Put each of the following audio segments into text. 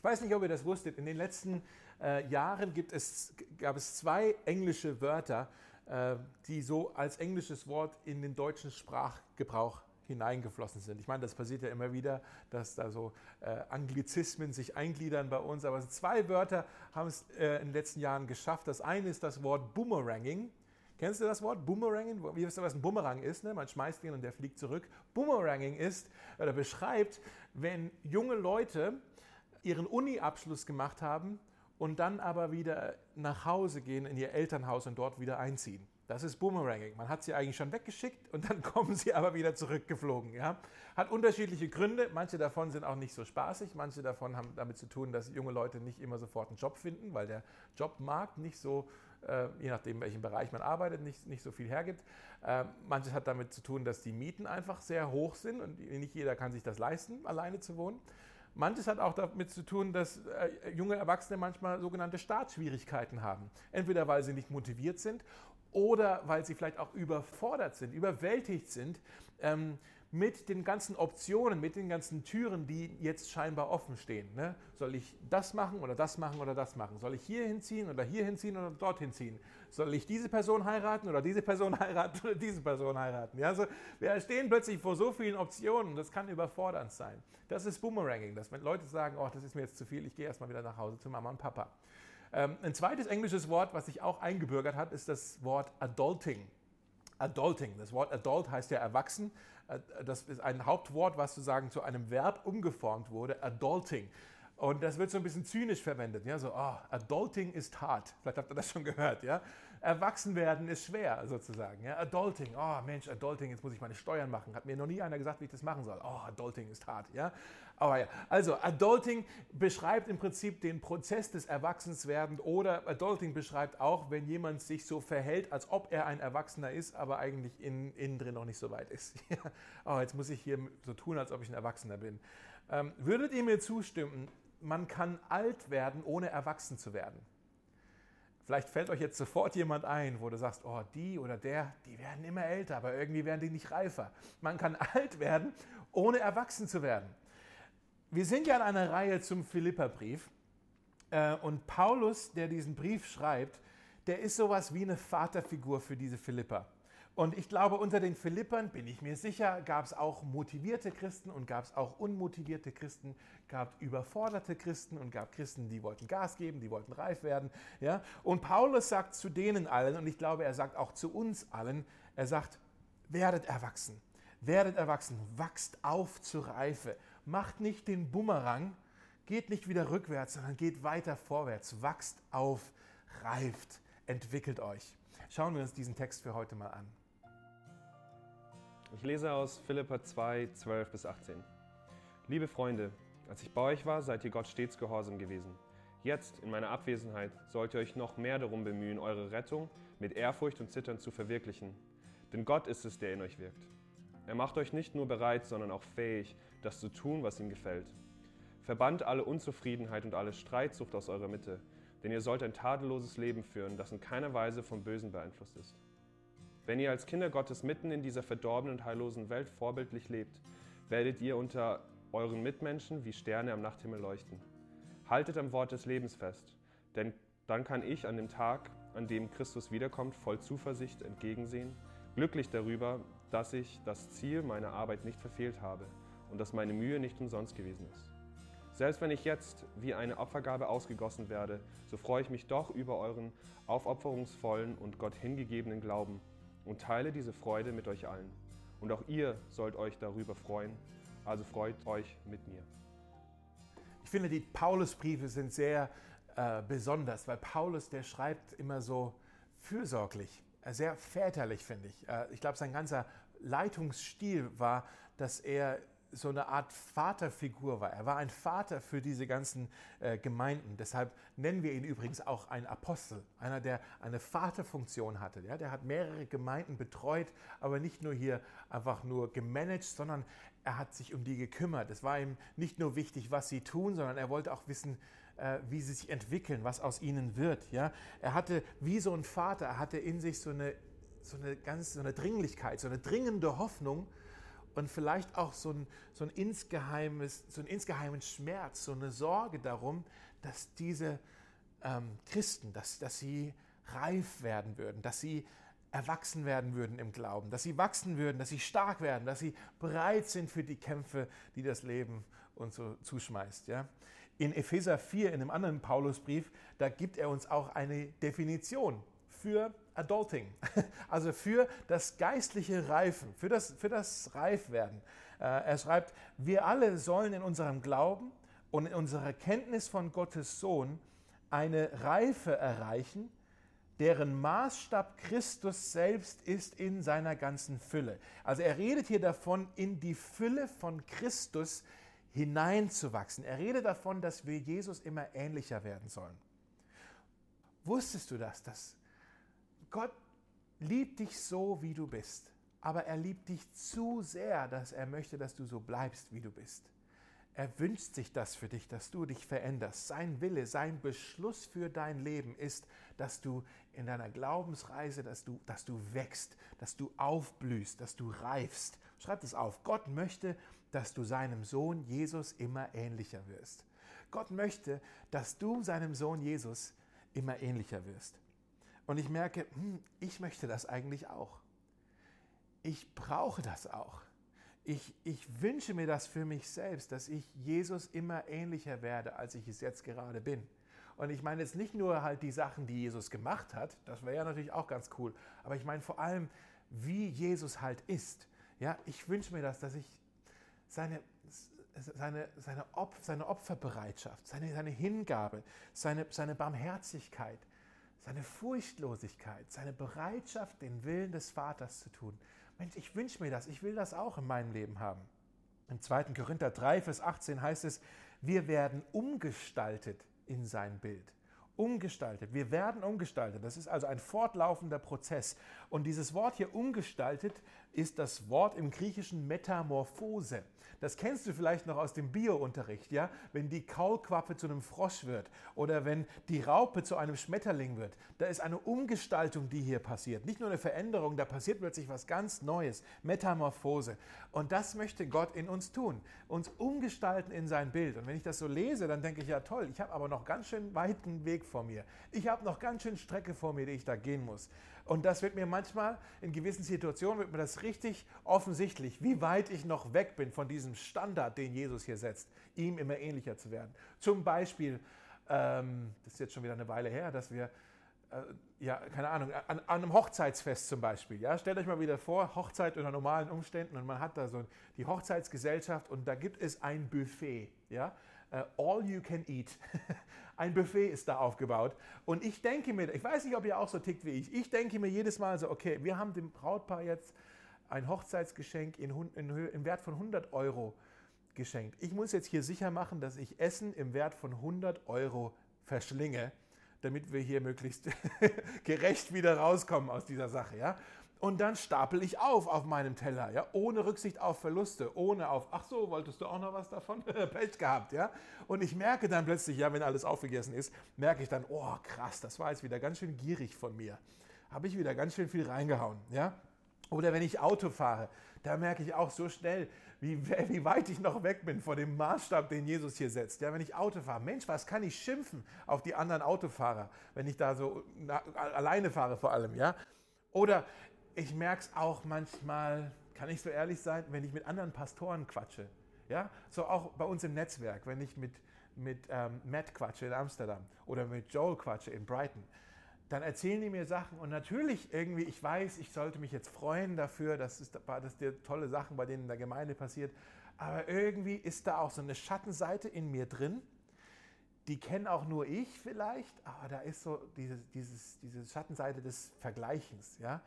Ich weiß nicht, ob ihr das wusstet. In den letzten äh, Jahren es, gab es zwei englische Wörter, äh, die so als englisches Wort in den deutschen Sprachgebrauch hineingeflossen sind. Ich meine, das passiert ja immer wieder, dass da so äh, Anglizismen sich eingliedern bei uns. Aber zwei Wörter haben es äh, in den letzten Jahren geschafft. Das eine ist das Wort Boomeranging. Kennst du das Wort? Boomeranging? Wie wisst ihr, was ein Boomerang ist? Ne? Man schmeißt ihn und der fliegt zurück. Boomeranging ist oder beschreibt, wenn junge Leute ihren Uni-Abschluss gemacht haben und dann aber wieder nach Hause gehen in ihr Elternhaus und dort wieder einziehen. Das ist Boomeranging. Man hat sie eigentlich schon weggeschickt und dann kommen sie aber wieder zurückgeflogen. Ja? Hat unterschiedliche Gründe. Manche davon sind auch nicht so spaßig. Manche davon haben damit zu tun, dass junge Leute nicht immer sofort einen Job finden, weil der Jobmarkt nicht so, äh, je nachdem, in welchem Bereich man arbeitet, nicht, nicht so viel hergibt. Äh, manches hat damit zu tun, dass die Mieten einfach sehr hoch sind und nicht jeder kann sich das leisten, alleine zu wohnen. Manches hat auch damit zu tun, dass äh, junge Erwachsene manchmal sogenannte Startschwierigkeiten haben. Entweder weil sie nicht motiviert sind oder weil sie vielleicht auch überfordert sind, überwältigt sind ähm, mit den ganzen Optionen, mit den ganzen Türen, die jetzt scheinbar offen stehen. Ne? Soll ich das machen oder das machen oder das machen? Soll ich hier hinziehen oder hier hinziehen oder dorthin ziehen? Soll ich diese Person heiraten oder diese Person heiraten oder diese Person heiraten? Ja, also wir stehen plötzlich vor so vielen Optionen, das kann überfordernd sein. Das ist Boomeranging, dass wenn Leute sagen, oh, das ist mir jetzt zu viel, ich gehe erstmal wieder nach Hause zu Mama und Papa. Ähm, ein zweites englisches Wort, was sich auch eingebürgert hat, ist das Wort Adulting. Adulting. Das Wort Adult heißt ja erwachsen. Äh, das ist ein Hauptwort, was sozusagen zu einem Verb umgeformt wurde. Adulting. Und das wird so ein bisschen zynisch verwendet. Ja? So, oh, Adulting ist hart. Vielleicht habt ihr das schon gehört. Ja? Erwachsen werden ist schwer, sozusagen. Ja? Adulting, oh Mensch, Adulting, jetzt muss ich meine Steuern machen. Hat mir noch nie einer gesagt, wie ich das machen soll. Oh, Adulting ist hart. Ja? Aber ja, also Adulting beschreibt im Prinzip den Prozess des Erwachsenswerden oder Adulting beschreibt auch, wenn jemand sich so verhält, als ob er ein Erwachsener ist, aber eigentlich in, innen drin noch nicht so weit ist. oh, jetzt muss ich hier so tun, als ob ich ein Erwachsener bin. Ähm, würdet ihr mir zustimmen, man kann alt werden, ohne erwachsen zu werden. Vielleicht fällt euch jetzt sofort jemand ein, wo du sagst, oh, die oder der, die werden immer älter, aber irgendwie werden die nicht reifer. Man kann alt werden, ohne erwachsen zu werden. Wir sind ja in einer Reihe zum Philipperbrief äh, und Paulus, der diesen Brief schreibt, der ist sowas wie eine Vaterfigur für diese Philipper. Und ich glaube, unter den Philippern, bin ich mir sicher, gab es auch motivierte Christen und gab es auch unmotivierte Christen, gab überforderte Christen und gab Christen, die wollten Gas geben, die wollten reif werden. Ja? Und Paulus sagt zu denen allen, und ich glaube, er sagt auch zu uns allen, er sagt, werdet erwachsen, werdet erwachsen, wachst auf zur Reife, macht nicht den Bumerang, geht nicht wieder rückwärts, sondern geht weiter vorwärts, wachst auf, reift, entwickelt euch. Schauen wir uns diesen Text für heute mal an. Ich lese aus Philippa 2, 12 bis 18. Liebe Freunde, als ich bei euch war, seid ihr Gott stets gehorsam gewesen. Jetzt, in meiner Abwesenheit, sollt ihr euch noch mehr darum bemühen, eure Rettung mit Ehrfurcht und Zittern zu verwirklichen. Denn Gott ist es, der in euch wirkt. Er macht euch nicht nur bereit, sondern auch fähig, das zu tun, was ihm gefällt. Verbannt alle Unzufriedenheit und alle Streitsucht aus eurer Mitte, denn ihr sollt ein tadelloses Leben führen, das in keiner Weise vom Bösen beeinflusst ist. Wenn ihr als Kinder Gottes mitten in dieser verdorbenen und heillosen Welt vorbildlich lebt, werdet ihr unter euren Mitmenschen wie Sterne am Nachthimmel leuchten. Haltet am Wort des Lebens fest, denn dann kann ich an dem Tag, an dem Christus wiederkommt, voll Zuversicht entgegensehen, glücklich darüber, dass ich das Ziel meiner Arbeit nicht verfehlt habe und dass meine Mühe nicht umsonst gewesen ist. Selbst wenn ich jetzt wie eine Opfergabe ausgegossen werde, so freue ich mich doch über euren aufopferungsvollen und Gott hingegebenen Glauben und teile diese Freude mit euch allen. Und auch ihr sollt euch darüber freuen, also freut euch mit mir. Ich finde, die Paulusbriefe sind sehr äh, besonders, weil Paulus, der schreibt immer so fürsorglich, äh, sehr väterlich, finde ich. Äh, ich glaube, sein ganzer Leitungsstil war, dass er so eine Art Vaterfigur war. Er war ein Vater für diese ganzen äh, Gemeinden. Deshalb nennen wir ihn übrigens auch ein Apostel, einer, der eine Vaterfunktion hatte. Ja? Der hat mehrere Gemeinden betreut, aber nicht nur hier einfach nur gemanagt, sondern er hat sich um die gekümmert. Es war ihm nicht nur wichtig, was sie tun, sondern er wollte auch wissen, äh, wie sie sich entwickeln, was aus ihnen wird. Ja? Er hatte wie so ein Vater, er hatte in sich so eine, so eine ganz so eine Dringlichkeit, so eine dringende Hoffnung, und vielleicht auch so ein, so ein, insgeheimes, so ein insgeheimen Schmerz, so eine Sorge darum, dass diese ähm, Christen, dass, dass sie reif werden würden, dass sie erwachsen werden würden im Glauben, dass sie wachsen würden, dass sie stark werden, dass sie bereit sind für die Kämpfe, die das Leben uns so zuschmeißt. Ja? In Epheser 4, in einem anderen Paulusbrief, da gibt er uns auch eine Definition für Adulting, also für das geistliche Reifen, für das, für das Reifwerden. Äh, er schreibt, wir alle sollen in unserem Glauben und in unserer Kenntnis von Gottes Sohn eine Reife erreichen, deren Maßstab Christus selbst ist in seiner ganzen Fülle. Also er redet hier davon, in die Fülle von Christus hineinzuwachsen. Er redet davon, dass wir Jesus immer ähnlicher werden sollen. Wusstest du das, dass Gott liebt dich so, wie du bist, aber er liebt dich zu sehr, dass er möchte, dass du so bleibst, wie du bist. Er wünscht sich das für dich, dass du dich veränderst. Sein Wille, sein Beschluss für dein Leben ist, dass du in deiner Glaubensreise, dass du, dass du wächst, dass du aufblühst, dass du reifst. Schreib es auf. Gott möchte, dass du seinem Sohn Jesus immer ähnlicher wirst. Gott möchte, dass du seinem Sohn Jesus immer ähnlicher wirst. Und ich merke, hm, ich möchte das eigentlich auch. Ich brauche das auch. Ich, ich wünsche mir das für mich selbst, dass ich Jesus immer ähnlicher werde, als ich es jetzt gerade bin. Und ich meine jetzt nicht nur halt die Sachen, die Jesus gemacht hat, das wäre ja natürlich auch ganz cool, aber ich meine vor allem, wie Jesus halt ist. Ja, ich wünsche mir das, dass ich seine, seine, seine, Opf, seine Opferbereitschaft, seine, seine Hingabe, seine, seine Barmherzigkeit, seine Furchtlosigkeit, seine Bereitschaft, den Willen des Vaters zu tun. Mensch, ich wünsche mir das, ich will das auch in meinem Leben haben. Im 2. Korinther 3, Vers 18 heißt es, wir werden umgestaltet in sein Bild. Umgestaltet. Wir werden umgestaltet. Das ist also ein fortlaufender Prozess. Und dieses Wort hier umgestaltet ist das Wort im Griechischen Metamorphose. Das kennst du vielleicht noch aus dem Biounterricht, ja? Wenn die Kaulquappe zu einem Frosch wird oder wenn die Raupe zu einem Schmetterling wird. Da ist eine Umgestaltung, die hier passiert. Nicht nur eine Veränderung, da passiert plötzlich was ganz Neues. Metamorphose. Und das möchte Gott in uns tun. Uns umgestalten in sein Bild. Und wenn ich das so lese, dann denke ich, ja toll, ich habe aber noch ganz schön weiten Weg vor mir. Ich habe noch ganz schön Strecke vor mir, die ich da gehen muss. Und das wird mir manchmal, in gewissen Situationen, wird mir das richtig offensichtlich, wie weit ich noch weg bin von diesem Standard, den Jesus hier setzt, ihm immer ähnlicher zu werden. Zum Beispiel, ähm, das ist jetzt schon wieder eine Weile her, dass wir, äh, ja, keine Ahnung, an, an, einem Hochzeitsfest zum Beispiel, ja, stellt euch mal wieder vor, Hochzeit unter normalen Umständen und man hat da so die Hochzeitsgesellschaft und da gibt es ein Buffet, ja, all you can eat. Ein Buffet ist da aufgebaut. Und ich denke mir, ich weiß nicht, ob ihr auch so tickt wie ich, ich denke mir jedes Mal so, okay, wir haben dem Brautpaar jetzt ein Hochzeitsgeschenk in, in, im Wert von 100 Euro geschenkt. Ich muss jetzt hier sicher machen, dass ich Essen im Wert von 100 Euro verschlinge, damit wir hier möglichst gerecht wieder rauskommen aus dieser Sache. Ja? Und dann stapel ich auf auf meinem Teller, ja, ohne Rücksicht auf Verluste, ohne auf, ach so, wolltest du auch noch was davon? Pech gehabt, ja. Und ich merke dann plötzlich, ja, wenn alles aufgegessen ist, merke ich dann, oh krass, das war jetzt wieder ganz schön gierig von mir. Habe ich wieder ganz schön viel reingehauen, ja. Oder wenn ich Auto fahre, da merke ich auch so schnell, wie, wie weit ich noch weg bin von dem Maßstab, den Jesus hier setzt. Ja, wenn ich Auto fahre, Mensch, was kann ich schimpfen auf die anderen Autofahrer, wenn ich da so na, alleine fahre vor allem, ja. Oder ich merke es auch manchmal, kann ich so ehrlich sein, wenn ich mit anderen Pastoren quatsche. Ja? So auch bei uns im Netzwerk, wenn ich mit, mit ähm, Matt quatsche in Amsterdam oder mit Joel quatsche in Brighton, dann erzählen die mir Sachen und natürlich irgendwie, ich weiß, ich sollte mich jetzt freuen dafür, dass es dass dir tolle Sachen bei denen in der Gemeinde passiert, aber irgendwie ist da auch so eine Schattenseite in mir drin, die kenne auch nur ich vielleicht, aber da ist so diese, dieses, diese Schattenseite des Vergleichens, ja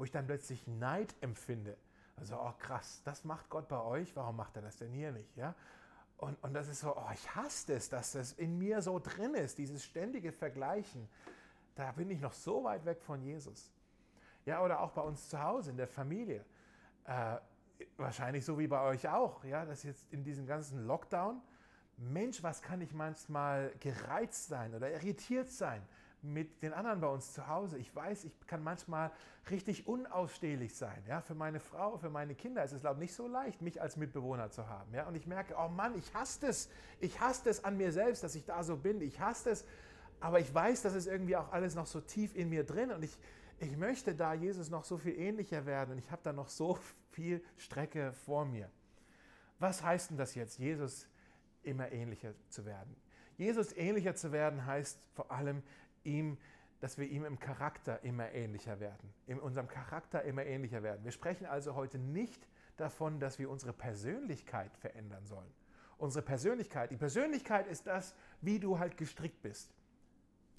wo ich dann plötzlich Neid empfinde. Also, oh krass, das macht Gott bei euch, warum macht er das denn hier nicht? Ja? Und, und das ist so, oh, ich hasse es, dass das in mir so drin ist, dieses ständige Vergleichen. Da bin ich noch so weit weg von Jesus. Ja, oder auch bei uns zu Hause, in der Familie. Äh, wahrscheinlich so wie bei euch auch, ja, dass jetzt in diesem ganzen Lockdown, Mensch, was kann ich manchmal gereizt sein oder irritiert sein, mit den anderen bei uns zu Hause. Ich weiß, ich kann manchmal richtig unausstehlich sein. Ja? Für meine Frau, für meine Kinder ist es, glaube ich, nicht so leicht, mich als Mitbewohner zu haben. Ja? Und ich merke, oh Mann, ich hasse es. Ich hasse es an mir selbst, dass ich da so bin. Ich hasse es. Aber ich weiß, dass es irgendwie auch alles noch so tief in mir drin und ich, ich möchte da Jesus noch so viel ähnlicher werden und ich habe da noch so viel Strecke vor mir. Was heißt denn das jetzt, Jesus immer ähnlicher zu werden? Jesus ähnlicher zu werden heißt vor allem ihm, dass wir ihm im Charakter immer ähnlicher werden, in unserem Charakter immer ähnlicher werden. Wir sprechen also heute nicht davon, dass wir unsere Persönlichkeit verändern sollen. Unsere Persönlichkeit, die Persönlichkeit ist das, wie du halt gestrickt bist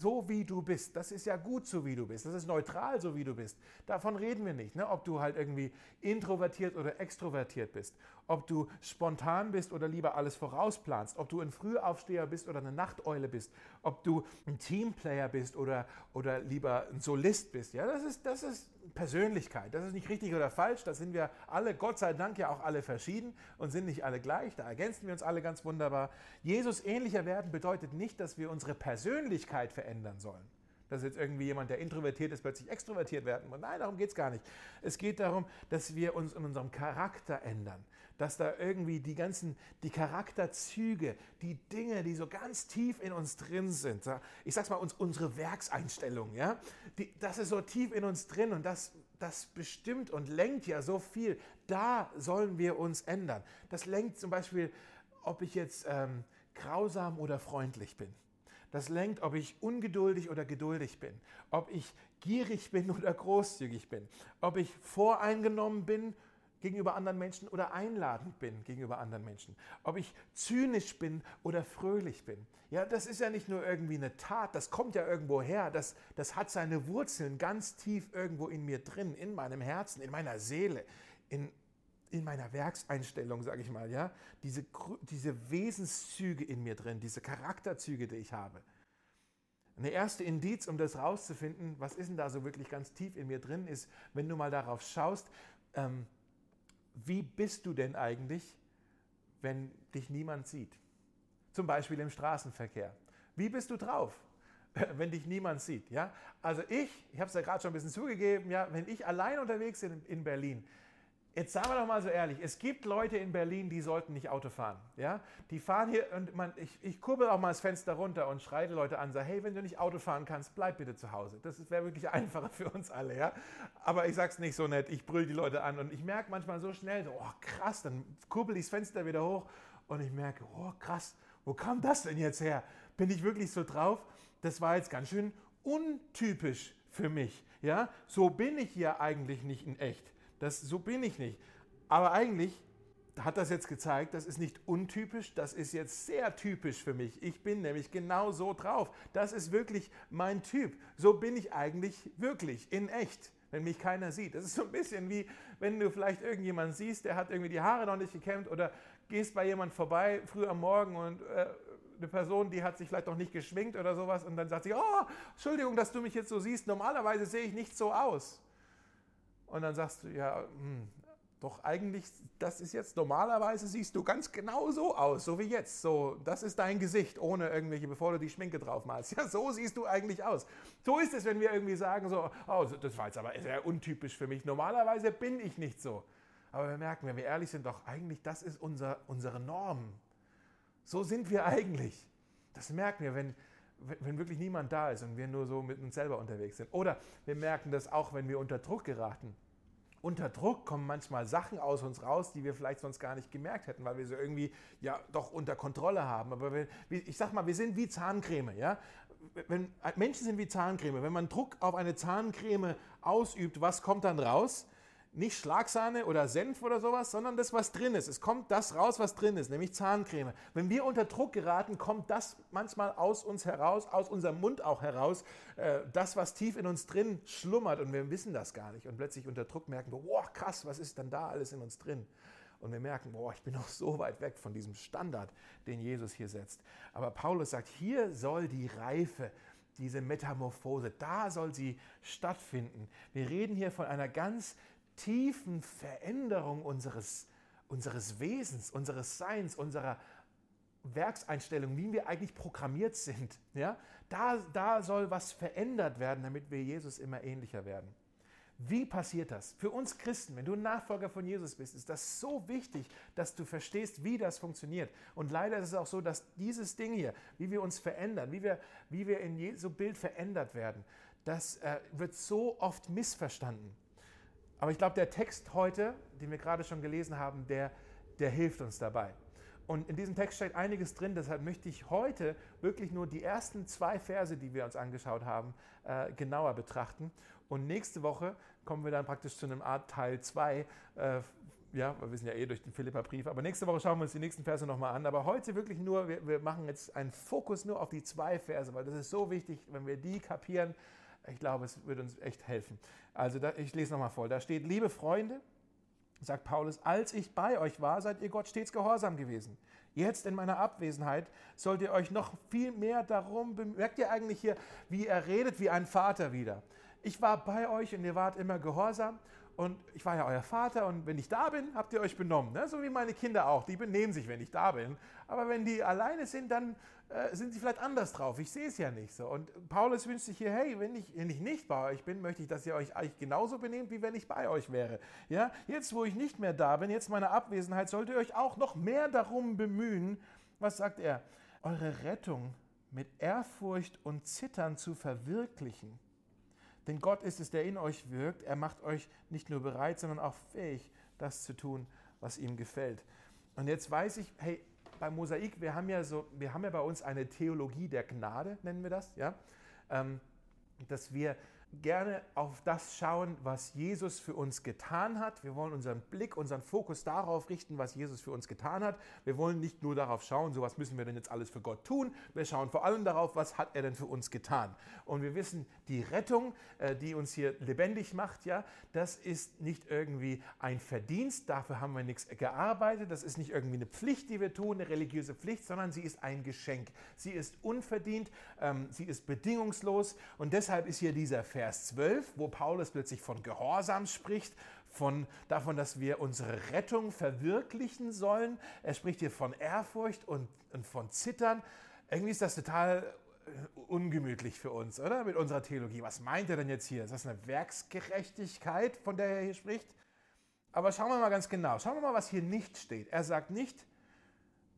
so wie du bist. Das ist ja gut, so wie du bist. Das ist neutral, so wie du bist. Davon reden wir nicht. Ne? Ob du halt irgendwie introvertiert oder extrovertiert bist. Ob du spontan bist oder lieber alles vorausplanst. Ob du ein Frühaufsteher bist oder eine Nachteule bist. Ob du ein Teamplayer bist oder, oder lieber ein Solist bist. Ja, das ist, das ist Persönlichkeit. Das ist nicht richtig oder falsch. Da sind wir alle, Gott sei Dank, ja auch alle verschieden und sind nicht alle gleich. Da ergänzen wir uns alle ganz wunderbar. Jesus ähnlicher werden bedeutet nicht, dass wir unsere Persönlichkeit verändern sollen. Dass jetzt irgendwie jemand, der introvertiert ist, plötzlich extrovertiert werden muss. Nein, darum geht es gar nicht. Es geht darum, dass wir uns in unserem Charakter ändern dass da irgendwie die ganzen, die Charakterzüge, die Dinge, die so ganz tief in uns drin sind, ich sag's mal, uns, unsere Werkseinstellung, ja, die, das ist so tief in uns drin und das, das bestimmt und lenkt ja so viel. Da sollen wir uns ändern. Das lenkt zum Beispiel, ob ich jetzt ähm, grausam oder freundlich bin. Das lenkt, ob ich ungeduldig oder geduldig bin, ob ich gierig bin oder großzügig bin, ob ich voreingenommen bin gegenüber anderen Menschen oder einladend bin gegenüber anderen Menschen. Ob ich zynisch bin oder fröhlich bin. Ja, das ist ja nicht nur irgendwie eine Tat, das kommt ja irgendwo her. Das, das hat seine Wurzeln ganz tief irgendwo in mir drin, in meinem Herzen, in meiner Seele, in, in meiner Werkseinstellung, sage ich mal. Ja, diese, diese Wesenszüge in mir drin, diese Charakterzüge, die ich habe. Eine erste Indiz, um das rauszufinden, was ist denn da so wirklich ganz tief in mir drin, ist, wenn du mal darauf schaust, ähm, wie bist du denn eigentlich, wenn dich niemand sieht? Zum Beispiel im Straßenverkehr. Wie bist du drauf, wenn dich niemand sieht? Ja? Also ich, ich habe es ja gerade schon ein bisschen zugegeben, ja, wenn ich allein unterwegs bin in Berlin, Jetzt sagen wir doch mal so ehrlich, es gibt Leute in Berlin, die sollten nicht Auto fahren. Ja? Die fahren hier und man, ich, ich kurbel auch mal das Fenster runter und schreie die Leute an, sage, hey, wenn du nicht Auto fahren kannst, bleib bitte zu Hause. Das wäre wirklich einfacher für uns alle. Ja? Aber ich sage es nicht so nett, ich brülle die Leute an und ich merke manchmal so schnell, oh krass, dann kurbel ich das Fenster wieder hoch und ich merke, oh krass, wo kam das denn jetzt her? Bin ich wirklich so drauf? Das war jetzt ganz schön untypisch für mich. Ja? So bin ich ja eigentlich nicht in echt. Das, so bin ich nicht. Aber eigentlich hat das jetzt gezeigt, das ist nicht untypisch, das ist jetzt sehr typisch für mich. Ich bin nämlich genau so drauf. Das ist wirklich mein Typ. So bin ich eigentlich wirklich, in echt, wenn mich keiner sieht. Das ist so ein bisschen wie, wenn du vielleicht irgendjemanden siehst, der hat irgendwie die Haare noch nicht gekämmt oder gehst bei jemand vorbei früh am Morgen und äh, eine Person, die hat sich vielleicht noch nicht geschminkt oder sowas und dann sagt sie, oh, Entschuldigung, dass du mich jetzt so siehst, normalerweise sehe ich nicht so aus. Und dann sagst du, ja, hm, doch eigentlich, das ist jetzt, normalerweise siehst du ganz genau so aus, so wie jetzt. So, das ist dein Gesicht, ohne irgendwelche, bevor du die Schminke drauf malst. Ja, so siehst du eigentlich aus. So ist es, wenn wir irgendwie sagen, so, oh, das war jetzt aber sehr untypisch für mich. Normalerweise bin ich nicht so. Aber wir merken, wenn wir ehrlich sind, doch eigentlich, das ist unser, unsere Norm. So sind wir eigentlich. Das merken wir, wenn, wenn wirklich niemand da ist und wir nur so mit uns selber unterwegs sind. Oder wir merken das auch, wenn wir unter Druck geraten. Unter Druck kommen manchmal Sachen aus uns raus, die wir vielleicht sonst gar nicht gemerkt hätten, weil wir sie irgendwie ja doch unter Kontrolle haben. Aber wir, ich sag mal, wir sind wie Zahncreme, ja. Wenn, Menschen sind wie Zahncreme. Wenn man Druck auf eine Zahncreme ausübt, was kommt dann raus? Nicht Schlagsahne oder Senf oder sowas, sondern das, was drin ist. Es kommt das raus, was drin ist, nämlich Zahncreme. Wenn wir unter Druck geraten, kommt das manchmal aus uns heraus, aus unserem Mund auch heraus, äh, das, was tief in uns drin schlummert und wir wissen das gar nicht. Und plötzlich unter Druck merken wir, boah, krass, was ist denn da alles in uns drin? Und wir merken, boah, ich bin noch so weit weg von diesem Standard, den Jesus hier setzt. Aber Paulus sagt, hier soll die Reife diese Metamorphose, da soll sie stattfinden. Wir reden hier von einer ganz tiefen Veränderung unseres, unseres Wesens, unseres Seins, unserer, Werkseinstellung, wie wir eigentlich programmiert sind, ja, da, da soll was verändert werden, damit wir Jesus immer ähnlicher werden. Wie passiert das? Für uns Christen, wenn du ein Nachfolger von Jesus bist, ist das so wichtig, dass du verstehst, wie das funktioniert. Und leider ist es auch so, dass dieses Ding hier, wie wir uns verändern, wie wir, wie wir in Jesu Bild verändert werden, das äh, wird so oft missverstanden. Aber ich glaube, der Text heute, den wir gerade schon gelesen haben, der, der hilft uns dabei. Und in diesem Text steht einiges drin, deshalb möchte ich heute wirklich nur die ersten zwei Verse, die wir uns angeschaut haben, äh, genauer betrachten. Und nächste Woche kommen wir dann praktisch zu einem Art Teil 2. Äh, ja, wir wissen ja eh durch den Philippa-Brief, aber nächste Woche schauen wir uns die nächsten Verse nochmal an. Aber heute wirklich nur, wir, wir machen jetzt einen Fokus nur auf die zwei Verse, weil das ist so wichtig, wenn wir die kapieren. Ich glaube, es wird uns echt helfen. Also da, ich lese nochmal voll. Da steht, liebe Freunde, sagt Paulus, als ich bei euch war, seid ihr Gott stets gehorsam gewesen. Jetzt in meiner Abwesenheit sollt ihr euch noch viel mehr darum bemühen. Merkt ihr eigentlich hier, wie er redet wie ein Vater wieder? Ich war bei euch und ihr wart immer gehorsam und ich war ja euer Vater und wenn ich da bin, habt ihr euch benommen. Ne? So wie meine Kinder auch, die benehmen sich, wenn ich da bin. Aber wenn die alleine sind, dann äh, sind sie vielleicht anders drauf. Ich sehe es ja nicht so. Und Paulus wünscht sich hier, hey, wenn ich, wenn ich nicht bei euch bin, möchte ich, dass ihr euch eigentlich genauso benehmt, wie wenn ich bei euch wäre. Ja? Jetzt, wo ich nicht mehr da bin, jetzt meine Abwesenheit, solltet ihr euch auch noch mehr darum bemühen, was sagt er, eure Rettung mit Ehrfurcht und Zittern zu verwirklichen. Denn Gott ist es, der in euch wirkt. Er macht euch nicht nur bereit, sondern auch fähig, das zu tun, was ihm gefällt. Und jetzt weiß ich, hey, beim Mosaik, wir haben ja so, wir haben ja bei uns eine Theologie der Gnade, nennen wir das, ja, ähm, dass wir gerne auf das schauen, was Jesus für uns getan hat. Wir wollen unseren Blick, unseren Fokus darauf richten, was Jesus für uns getan hat. Wir wollen nicht nur darauf schauen, so was müssen wir denn jetzt alles für Gott tun. Wir schauen vor allem darauf, was hat er denn für uns getan. Und wir wissen, die Rettung, äh, die uns hier lebendig macht, ja, das ist nicht irgendwie ein Verdienst, dafür haben wir nichts gearbeitet, das ist nicht irgendwie eine Pflicht, die wir tun, eine religiöse Pflicht, sondern sie ist ein Geschenk. Sie ist unverdient, ähm, sie ist bedingungslos und deshalb ist hier dieser Vers Vers 12, wo Paulus plötzlich von Gehorsam spricht, von, davon, dass wir unsere Rettung verwirklichen sollen. Er spricht hier von Ehrfurcht und, und von Zittern. Irgendwie ist das total äh, ungemütlich für uns, oder? Mit unserer Theologie. Was meint er denn jetzt hier? Ist das eine Werksgerechtigkeit, von der er hier spricht? Aber schauen wir mal ganz genau. Schauen wir mal, was hier nicht steht. Er sagt nicht,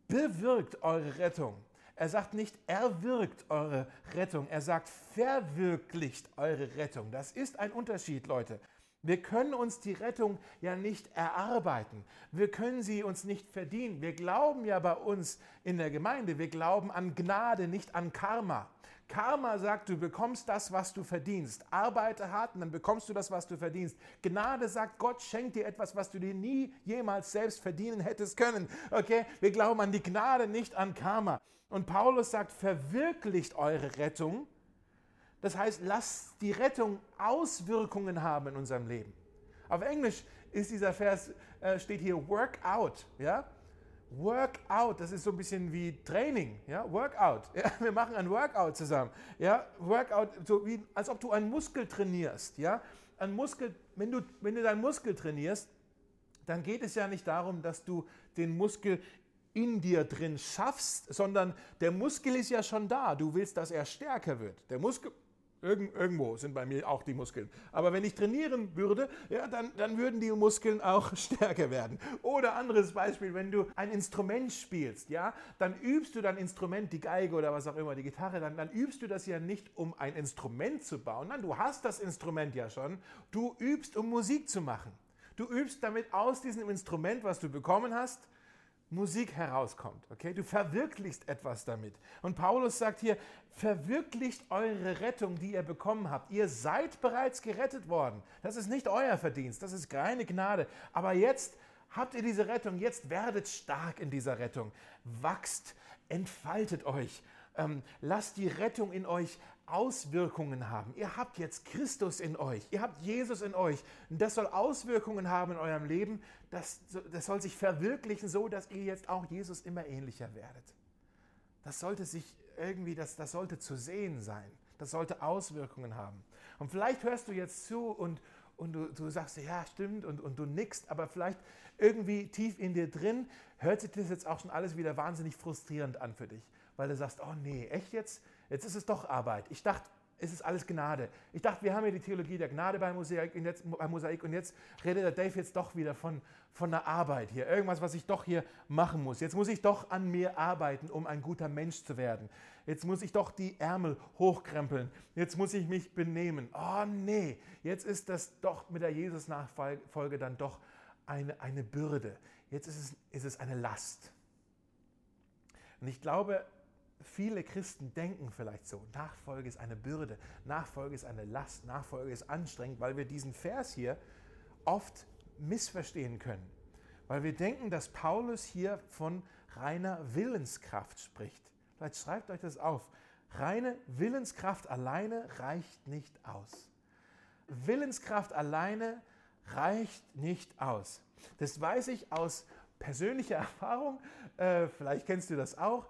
bewirkt eure Rettung. Er sagt nicht, erwirkt eure Rettung, er sagt, verwirklicht eure Rettung. Das ist ein Unterschied, Leute. Wir können uns die Rettung ja nicht erarbeiten. Wir können sie uns nicht verdienen. Wir glauben ja bei uns in der Gemeinde, wir glauben an Gnade, nicht an Karma. Karma sagt, du bekommst das, was du verdienst. Arbeite hart und dann bekommst du das, was du verdienst. Gnade sagt, Gott schenkt dir etwas, was du dir nie jemals selbst verdienen hättest können. Okay? Wir glauben an die Gnade, nicht an Karma. Und Paulus sagt, verwirklicht eure Rettung. Das heißt, lasst die Rettung Auswirkungen haben in unserem Leben. Auf Englisch ist dieser Vers, äh, steht hier work out. Ja? Workout, das ist so ein bisschen wie Training, ja, Workout. Ja, wir machen ein Workout zusammen. Ja, Workout, so wie, als ob du einen Muskel trainierst. Ja, ein Muskel, wenn du, wenn du deinen Muskel trainierst, dann geht es ja nicht darum, dass du den Muskel in dir drin schaffst, sondern der Muskel ist ja schon da. Du willst, dass er stärker wird. Der Muskel, irgendwo sind bei mir auch die Muskeln. Aber wenn ich trainieren würde, ja, dann, dann würden die Muskeln auch stärker werden. Oder anderes Beispiel, wenn du ein Instrument spielst, ja, dann übst du dein Instrument, die Geige oder was auch immer, die Gitarre, dann, dann übst du das ja nicht, um ein Instrument zu bauen. Nein, du hast das Instrument ja schon. Du übst, um Musik zu machen. Du übst damit aus diesem Instrument, was du bekommen hast, Musik herauskommt. Okay? Du verwirklichst etwas damit. Und Paulus sagt hier, verwirklicht eure Rettung, die ihr bekommen habt. Ihr seid bereits gerettet worden. Das ist nicht euer Verdienst, das ist reine Gnade. Aber jetzt habt ihr diese Rettung, jetzt werdet stark in dieser Rettung. Wachst, entfaltet euch. Ähm, lasst die Rettung in euch Auswirkungen haben. Ihr habt jetzt Christus in euch, ihr habt Jesus in euch. Und das soll Auswirkungen haben in eurem Leben. Das, das soll sich verwirklichen, so dass ihr jetzt auch Jesus immer ähnlicher werdet. Das sollte sich irgendwie, das, das sollte zu sehen sein. Das sollte Auswirkungen haben. Und vielleicht hörst du jetzt zu und, und du, du sagst, ja, stimmt, und, und du nickst, aber vielleicht irgendwie tief in dir drin hört sich das jetzt auch schon alles wieder wahnsinnig frustrierend an für dich, weil du sagst, oh nee, echt jetzt? Jetzt ist es doch Arbeit. Ich dachte, es ist alles Gnade. Ich dachte, wir haben ja die Theologie der Gnade bei Mosaik und jetzt, bei Mosaik, und jetzt redet der Dave jetzt doch wieder von, von der Arbeit hier. Irgendwas, was ich doch hier machen muss. Jetzt muss ich doch an mir arbeiten, um ein guter Mensch zu werden. Jetzt muss ich doch die Ärmel hochkrempeln. Jetzt muss ich mich benehmen. Oh nee, jetzt ist das doch mit der Jesus-Nachfolge dann doch eine, eine Bürde. Jetzt ist es, ist es eine Last. Und ich glaube, viele Christen denken vielleicht so, Nachfolge ist eine Bürde, Nachfolge ist eine Last, Nachfolge ist anstrengend, weil wir diesen Vers hier oft missverstehen können. Weil wir denken, dass Paulus hier von reiner Willenskraft spricht. Vielleicht schreibt euch das auf. Reine Willenskraft alleine reicht nicht aus. Willenskraft alleine reicht nicht aus. Das weiß ich aus persönlicher Erfahrung. Äh, vielleicht kennst du das auch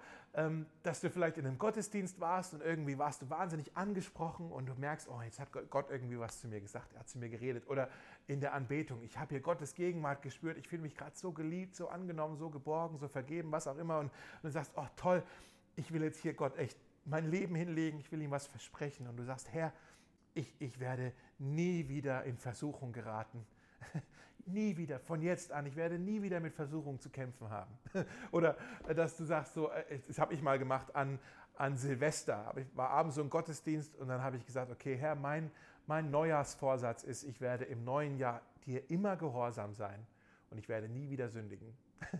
dass du vielleicht in einem Gottesdienst warst und irgendwie warst du wahnsinnig angesprochen und du merkst, oh, jetzt hat Gott irgendwie was zu mir gesagt, er hat zu mir geredet. Oder in der Anbetung, ich habe hier Gottes Gegenwart gespürt, ich fühle mich gerade so geliebt, so angenommen, so geborgen, so vergeben, was auch immer. Und, und du sagst, oh toll, ich will jetzt hier Gott echt mein Leben hinlegen, ich will ihm was versprechen. Und du sagst, Herr, ich, ich werde nie wieder in Versuchung geraten. nie wieder, von jetzt an, ich werde nie wieder mit Versuchung zu kämpfen haben. Oder äh, dass du sagst, so, äh, das habe ich mal gemacht an, an Silvester. Ich war abends so im Gottesdienst und dann habe ich gesagt, okay, Herr, mein, mein Neujahrsvorsatz ist, ich werde im neuen Jahr dir immer gehorsam sein und ich werde nie wieder sündigen.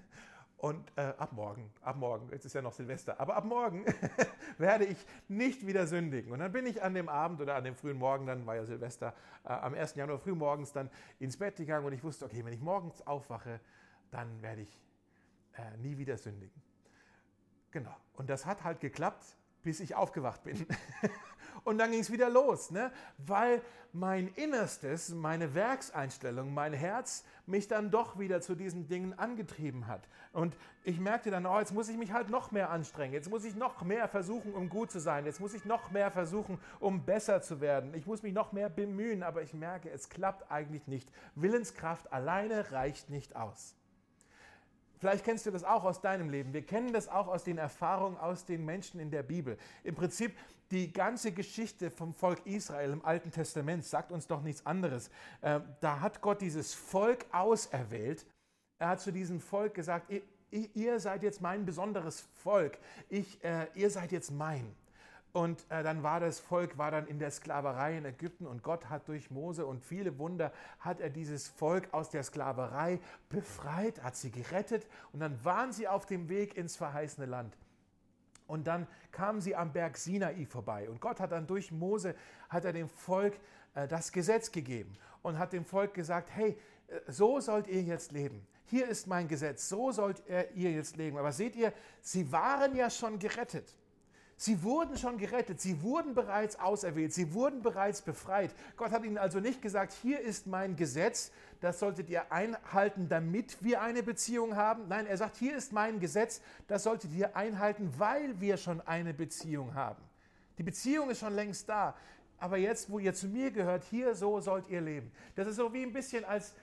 Und äh, ab morgen, ab morgen, jetzt ist ja noch Silvester, aber ab morgen werde ich nicht wieder sündigen. Und dann bin ich an dem Abend oder an dem frühen Morgen, dann war ja Silvester, äh, am 1. Januar frühmorgens dann ins Bett gegangen und ich wusste, okay, wenn ich morgens aufwache, dann werde ich äh, nie wieder sündigen. Genau. Und das hat halt geklappt, bis ich aufgewacht bin. Und dann ging es wieder los, ne? weil mein Innerstes, meine Werkseinstellung, mein Herz mich dann doch wieder zu diesen Dingen angetrieben hat. Und ich merkte dann, oh, jetzt muss ich mich halt noch mehr anstrengen, jetzt muss ich noch mehr versuchen, um gut zu sein, jetzt muss ich noch mehr versuchen, um besser zu werden, ich muss mich noch mehr bemühen, aber ich merke, es klappt eigentlich nicht. Willenskraft alleine reicht nicht aus. Vielleicht kennst du das auch aus deinem Leben. Wir kennen das auch aus den Erfahrungen aus den Menschen in der Bibel. Im Prinzip die ganze Geschichte vom Volk Israel im Alten Testament sagt uns doch nichts anderes. Äh, da hat Gott dieses Volk auserwählt. Er hat zu diesem Volk gesagt, ihr, ihr seid jetzt mein besonderes Volk. Ich, äh, ihr seid jetzt mein. Und äh, dann war das Volk war dann in der Sklaverei in Ägypten und Gott hat durch Mose und viele Wunder hat er dieses Volk aus der Sklaverei befreit, hat sie gerettet und dann waren sie auf dem Weg ins verheißene Land. Und dann kamen sie am Berg Sinai vorbei und Gott hat dann durch Mose hat er dem Volk äh, das Gesetz gegeben und hat dem Volk gesagt, hey, äh, so sollt ihr jetzt leben. Hier ist mein Gesetz, so sollt ihr jetzt leben. Aber seht ihr, sie waren ja schon gerettet. Sie wurden schon gerettet, sie wurden bereits auserwählt, sie wurden bereits befreit. Gott hat ihnen also nicht gesagt, hier ist mein Gesetz, das solltet ihr einhalten, damit wir eine Beziehung haben. Nein, er sagt, hier ist mein Gesetz, das solltet ihr einhalten, weil wir schon eine Beziehung haben. Die Beziehung ist schon längst da. Aber jetzt, wo ihr zu mir gehört, hier so sollt ihr leben. Das ist so wie ein bisschen als,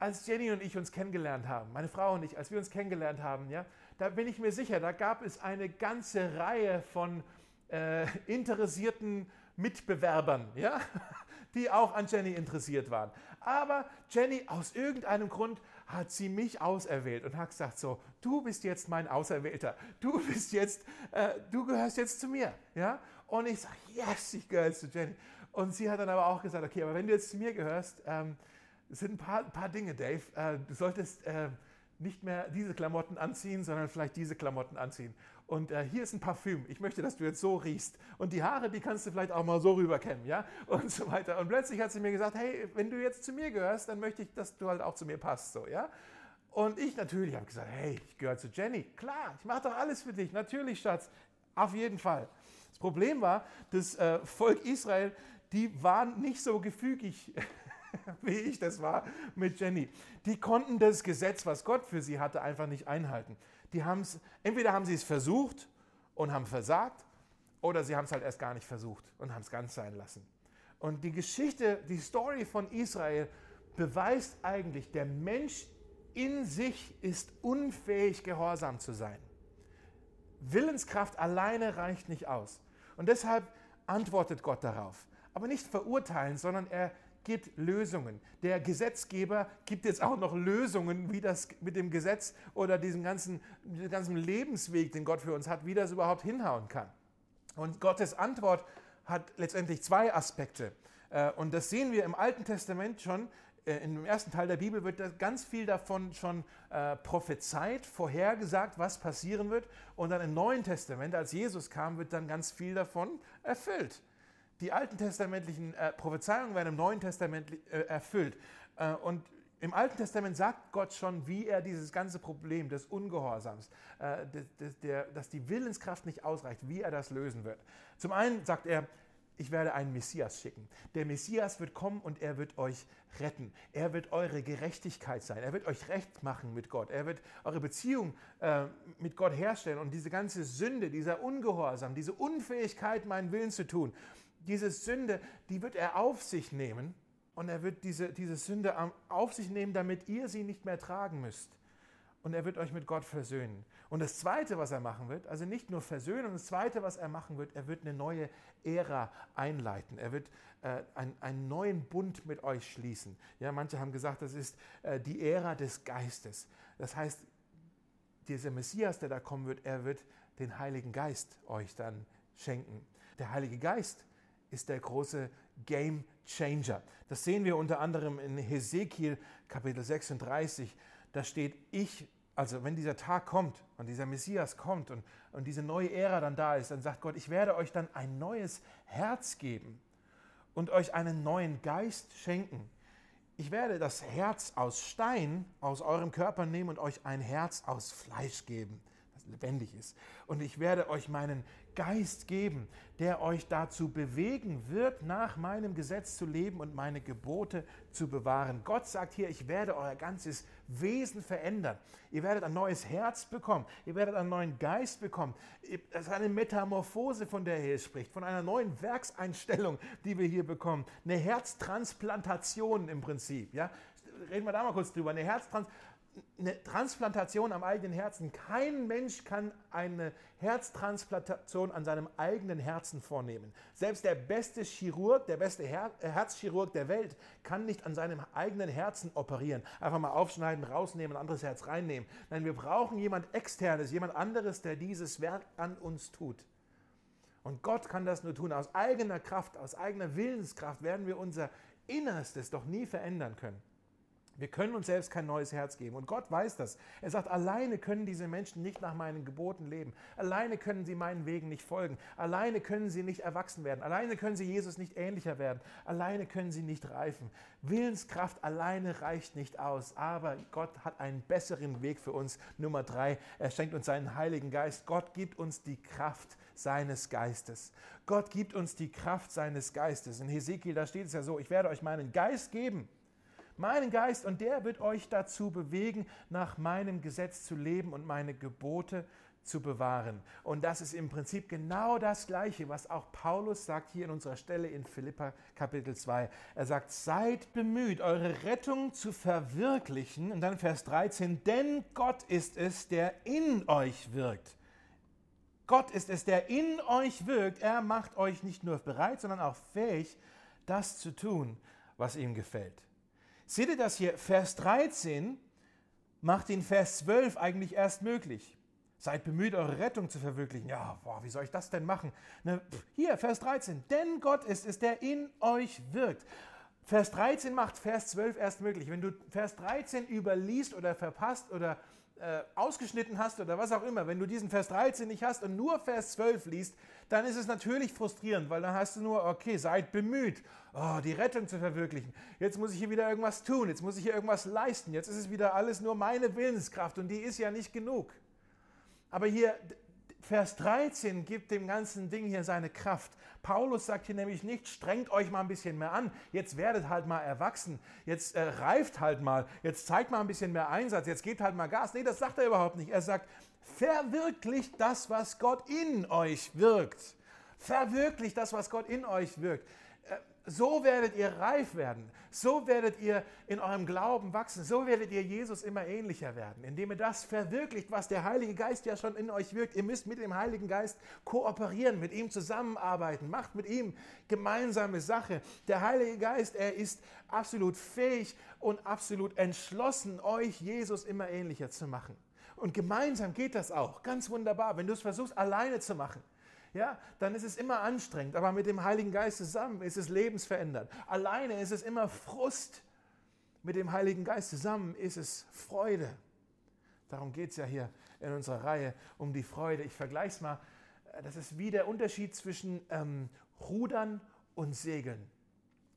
als Jenny und ich uns kennengelernt haben, meine Frau und ich, als wir uns kennengelernt haben, ja, da bin ich mir sicher, da gab es eine ganze Reihe von äh, interessierten Mitbewerbern, ja, die auch an Jenny interessiert waren. Aber Jenny, aus irgendeinem Grund hat sie mich auserwählt und hat gesagt, so, du bist jetzt mein Auserwählter, du bist jetzt, äh, du gehörst jetzt zu mir, ja. Und ich sage, yes, ich gehöre zu Jenny. Und sie hat dann aber auch gesagt, okay, aber wenn du jetzt zu mir gehörst, ähm, sind ein paar, paar Dinge, Dave. Äh, du solltest äh, nicht mehr diese Klamotten anziehen, sondern vielleicht diese Klamotten anziehen. Und äh, hier ist ein Parfüm. Ich möchte, dass du jetzt so riechst. Und die Haare, die kannst du vielleicht auch mal so rüberkämmen, ja? Und so weiter. Und plötzlich hat sie mir gesagt, hey, wenn du jetzt zu mir gehörst, dann möchte ich, dass du halt auch zu mir passt, so, ja? Und ich natürlich habe gesagt, hey, ich gehöre zu Jenny. Klar, ich mache doch alles für dich. Natürlich, Schatz. Auf jeden Fall. Das Problem war, das äh, Volk Israel, die waren nicht so gefügig wie ich das war mit Jenny. Die konnten das Gesetz, was Gott für sie hatte, einfach nicht einhalten. Die haben's, entweder haben sie es versucht und haben versagt, oder sie haben es halt erst gar nicht versucht und haben es ganz sein lassen. Und die Geschichte, die Story von Israel beweist eigentlich, der Mensch in sich ist unfähig, gehorsam zu sein. Willenskraft alleine reicht nicht aus. Und deshalb antwortet Gott darauf. Aber nicht verurteilen, sondern er gibt Lösungen. Der Gesetzgeber gibt jetzt auch noch Lösungen, wie das mit dem Gesetz oder diesem ganzen, diesem ganzen Lebensweg, den Gott für uns hat, wie das überhaupt hinhauen kann. Und Gottes Antwort hat letztendlich zwei Aspekte. Äh, und das sehen wir im Alten Testament schon. Äh, Im ersten Teil der Bibel wird ganz viel davon schon äh, prophezeit, vorhergesagt, was passieren wird. Und dann im Neuen Testament, als Jesus kam, wird dann ganz viel davon erfüllt. Die alten testamentlichen äh, Prophezeiungen werden im Neuen Testament äh, erfüllt. Äh, und im Alten Testament sagt Gott schon, wie er dieses ganze Problem des Ungehorsams, äh, des, des, der, dass die Willenskraft nicht ausreicht, wie er das lösen wird. Zum einen sagt er, ich werde einen Messias schicken. Der Messias wird kommen und er wird euch retten. Er wird eure Gerechtigkeit sein. Er wird euch recht machen mit Gott. Er wird eure Beziehung äh, mit Gott herstellen und diese ganze Sünde, dieser Ungehorsam, diese Unfähigkeit, meinen Willen zu tun, diese Sünde, die wird er auf sich nehmen und er wird diese, diese Sünde auf sich nehmen, damit ihr sie nicht mehr tragen müsst. Und er wird euch mit Gott versöhnen. Und das Zweite, was er machen wird, also nicht nur versöhnen, das Zweite, was er machen wird, er wird eine neue Ära einleiten. Er wird äh, ein, einen neuen Bund mit euch schließen. Ja, manche haben gesagt, das ist äh, die Ära des Geistes. Das heißt, dieser Messias, der da kommen wird, er wird den Heiligen Geist euch dann schenken. Der Heilige Geist ist der große Game Changer. Das sehen wir unter anderem in Hesekiel Kapitel 36. Da steht, ich, also wenn dieser Tag kommt und dieser Messias kommt und, und diese neue Ära dann da ist, dann sagt Gott, ich werde euch dann ein neues Herz geben und euch einen neuen Geist schenken. Ich werde das Herz aus Stein aus eurem Körper nehmen und euch ein Herz aus Fleisch geben lebendig ist. Und ich werde euch meinen Geist geben, der euch dazu bewegen wird, nach meinem Gesetz zu leben und meine Gebote zu bewahren. Gott sagt hier, ich werde euer ganzes Wesen verändern. Ihr werdet ein neues Herz bekommen. Ihr werdet einen neuen Geist bekommen. Es ist eine Metamorphose, von der er hier spricht, von einer neuen Werkseinstellung, die wir hier bekommen. Eine Herztransplantation im Prinzip. Ja? Reden wir da mal kurz drüber. Eine Herztransplantation eine Transplantation am eigenen Herzen. Kein Mensch kann eine Herztransplantation an seinem eigenen Herzen vornehmen. Selbst der beste Chirurg, der beste Her Herzchirurg der Welt kann nicht an seinem eigenen Herzen operieren. Einfach mal aufschneiden, rausnehmen, ein anderes Herz reinnehmen. Nein, wir brauchen jemand externes, jemand anderes, der dieses Werk an uns tut. Und Gott kann das nur tun. Aus eigener Kraft, aus eigener Willenskraft werden wir unser Innerstes doch nie verändern können. Wir können uns selbst kein neues Herz geben. Und Gott weiß das. Er sagt, alleine können diese Menschen nicht nach meinen Geboten leben. Alleine können sie meinen Wegen nicht folgen. Alleine können sie nicht erwachsen werden. Alleine können sie Jesus nicht ähnlicher werden. Alleine können sie nicht reifen. Willenskraft alleine reicht nicht aus. Aber Gott hat einen besseren Weg für uns. Nummer drei, er schenkt uns seinen Heiligen Geist. Gott gibt uns die Kraft seines Geistes. Gott gibt uns die Kraft seines Geistes. In Hesekiel, da steht es ja so, ich werde euch meinen Geist geben meinen Geist und der wird euch dazu bewegen, nach meinem Gesetz zu leben und meine Gebote zu bewahren. Und das ist im Prinzip genau das Gleiche, was auch Paulus sagt hier in unserer Stelle in Philippa Kapitel 2. Er sagt, seid bemüht, eure Rettung zu verwirklichen. Und dann Vers 13, denn Gott ist es, der in euch wirkt. Gott ist es, der in euch wirkt. Er macht euch nicht nur bereit, sondern auch fähig, das zu tun, was ihm gefällt. Seht ihr das hier? Vers 13 macht den Vers 12 eigentlich erst möglich. Seid bemüht, eure Rettung zu verwirklichen. Ja, boah, wie soll ich das denn machen? Ne, hier, Vers 13. Denn Gott ist es, der in euch wirkt. Vers 13 macht Vers 12 erst möglich. Wenn du Vers 13 überliest oder verpasst oder äh, ausgeschnitten hast oder was auch immer, wenn du diesen Vers 13 nicht hast und nur Vers 12 liest, dann ist es natürlich frustrierend, weil dann hast du nur, okay, seid bemüht, oh, die Rettung zu verwirklichen. Jetzt muss ich hier wieder irgendwas tun, jetzt muss ich hier irgendwas leisten, jetzt ist es wieder alles nur meine Willenskraft und die ist ja nicht genug. Aber hier, Vers 13 gibt dem ganzen Ding hier seine Kraft. Paulus sagt hier nämlich nicht, strengt euch mal ein bisschen mehr an, jetzt werdet halt mal erwachsen, jetzt äh, reift halt mal, jetzt zeigt mal ein bisschen mehr Einsatz, jetzt gebt halt mal Gas. Nee, das sagt er überhaupt nicht. Er sagt, verwirklicht das, was Gott in euch wirkt. Verwirklicht das, was Gott in euch wirkt. So werdet ihr reif werden. So werdet ihr in eurem Glauben wachsen. So werdet ihr Jesus immer ähnlicher werden, indem ihr das verwirklicht, was der Heilige Geist ja schon in euch wirkt. Ihr müsst mit dem Heiligen Geist kooperieren, mit ihm zusammenarbeiten. Macht mit ihm gemeinsame Sache. Der Heilige Geist, er ist absolut fähig und absolut entschlossen, euch Jesus immer ähnlicher zu machen. Und gemeinsam geht das auch. Ganz wunderbar. Wenn du es versuchst, alleine zu machen, ja, dann ist es immer anstrengend. Aber mit dem Heiligen Geist zusammen ist es lebensverändert. Alleine ist es immer Frust. Mit dem Heiligen Geist zusammen ist es Freude. Darum geht es ja hier in unserer Reihe um die Freude. Ich vergleiche es mal. Das ist wie der Unterschied zwischen ähm, Rudern und Segeln.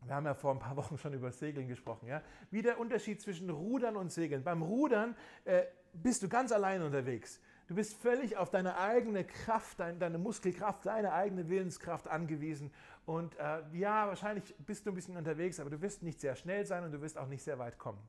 Wir haben ja vor ein paar Wochen schon über Segeln gesprochen. Ja? Wie der Unterschied zwischen Rudern und Segeln. Beim Rudern äh, bist du ganz allein unterwegs. Du bist völlig auf deine eigene Kraft, deine, deine Muskelkraft, deine eigene Willenskraft angewiesen. Und äh, ja, wahrscheinlich bist du ein bisschen unterwegs, aber du wirst nicht sehr schnell sein und du wirst auch nicht sehr weit kommen.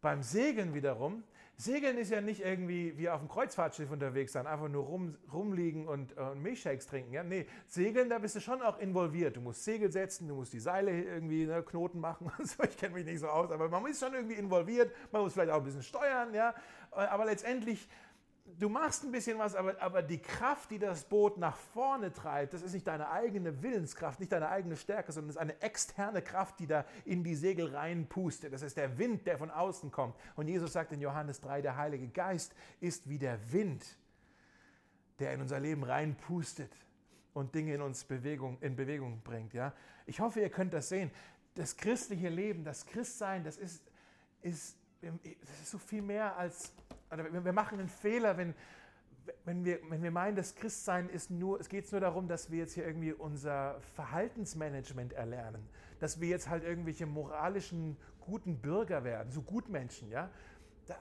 Beim Segeln wiederum, Segeln ist ja nicht irgendwie wie auf dem Kreuzfahrtschiff unterwegs sein, einfach nur rum, rumliegen und, äh, Milchshakes trinken. Ja? Nee, Segeln, da bist du schon auch involviert. Du musst Segel setzen, du musst die Seile irgendwie ne, Knoten machen und so. Ich kenne mich nicht so aus, aber man ist schon irgendwie involviert. Man muss vielleicht auch ein bisschen steuern, ja. Aber letztendlich du machst ein bisschen was, aber, aber die Kraft, die das Boot nach vorne treibt, das ist nicht deine eigene Willenskraft, nicht deine eigene Stärke, sondern es ist eine externe Kraft, die da in die Segel reinpustet. Das ist der Wind, der von außen kommt. Und Jesus sagt in Johannes 3, der Heilige Geist ist wie der Wind, der in unser Leben reinpustet und Dinge in uns Bewegung, in Bewegung bringt. Ja? Ich hoffe, ihr könnt das sehen. Das christliche Leben, das Christsein, das ist, ist, das ist so viel mehr als wir machen einen Fehler, wenn, wenn, wir, wenn wir meinen, das Christsein ist nur, es geht nur darum, dass wir jetzt hier irgendwie unser Verhaltensmanagement erlernen, dass wir jetzt halt irgendwelche moralischen guten Bürger werden, so Gutmenschen, ja.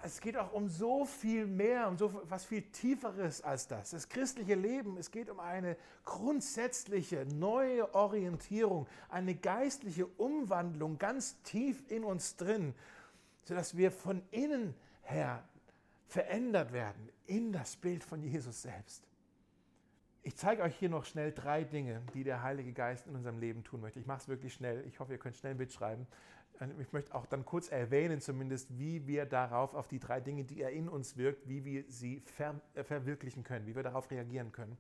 Es geht auch um so viel mehr, um so was viel Tieferes als das. Das christliche Leben, es geht um eine grundsätzliche neue Orientierung, eine geistliche Umwandlung ganz tief in uns drin, sodass wir von innen her verändert werden in das Bild von Jesus selbst. Ich zeige euch hier noch schnell drei Dinge, die der Heilige Geist in unserem Leben tun möchte. Ich mache es wirklich schnell. Ich hoffe, ihr könnt schnell mitschreiben. Ich möchte auch dann kurz erwähnen, zumindest, wie wir darauf, auf die drei Dinge, die er in uns wirkt, wie wir sie ver äh, verwirklichen können, wie wir darauf reagieren können.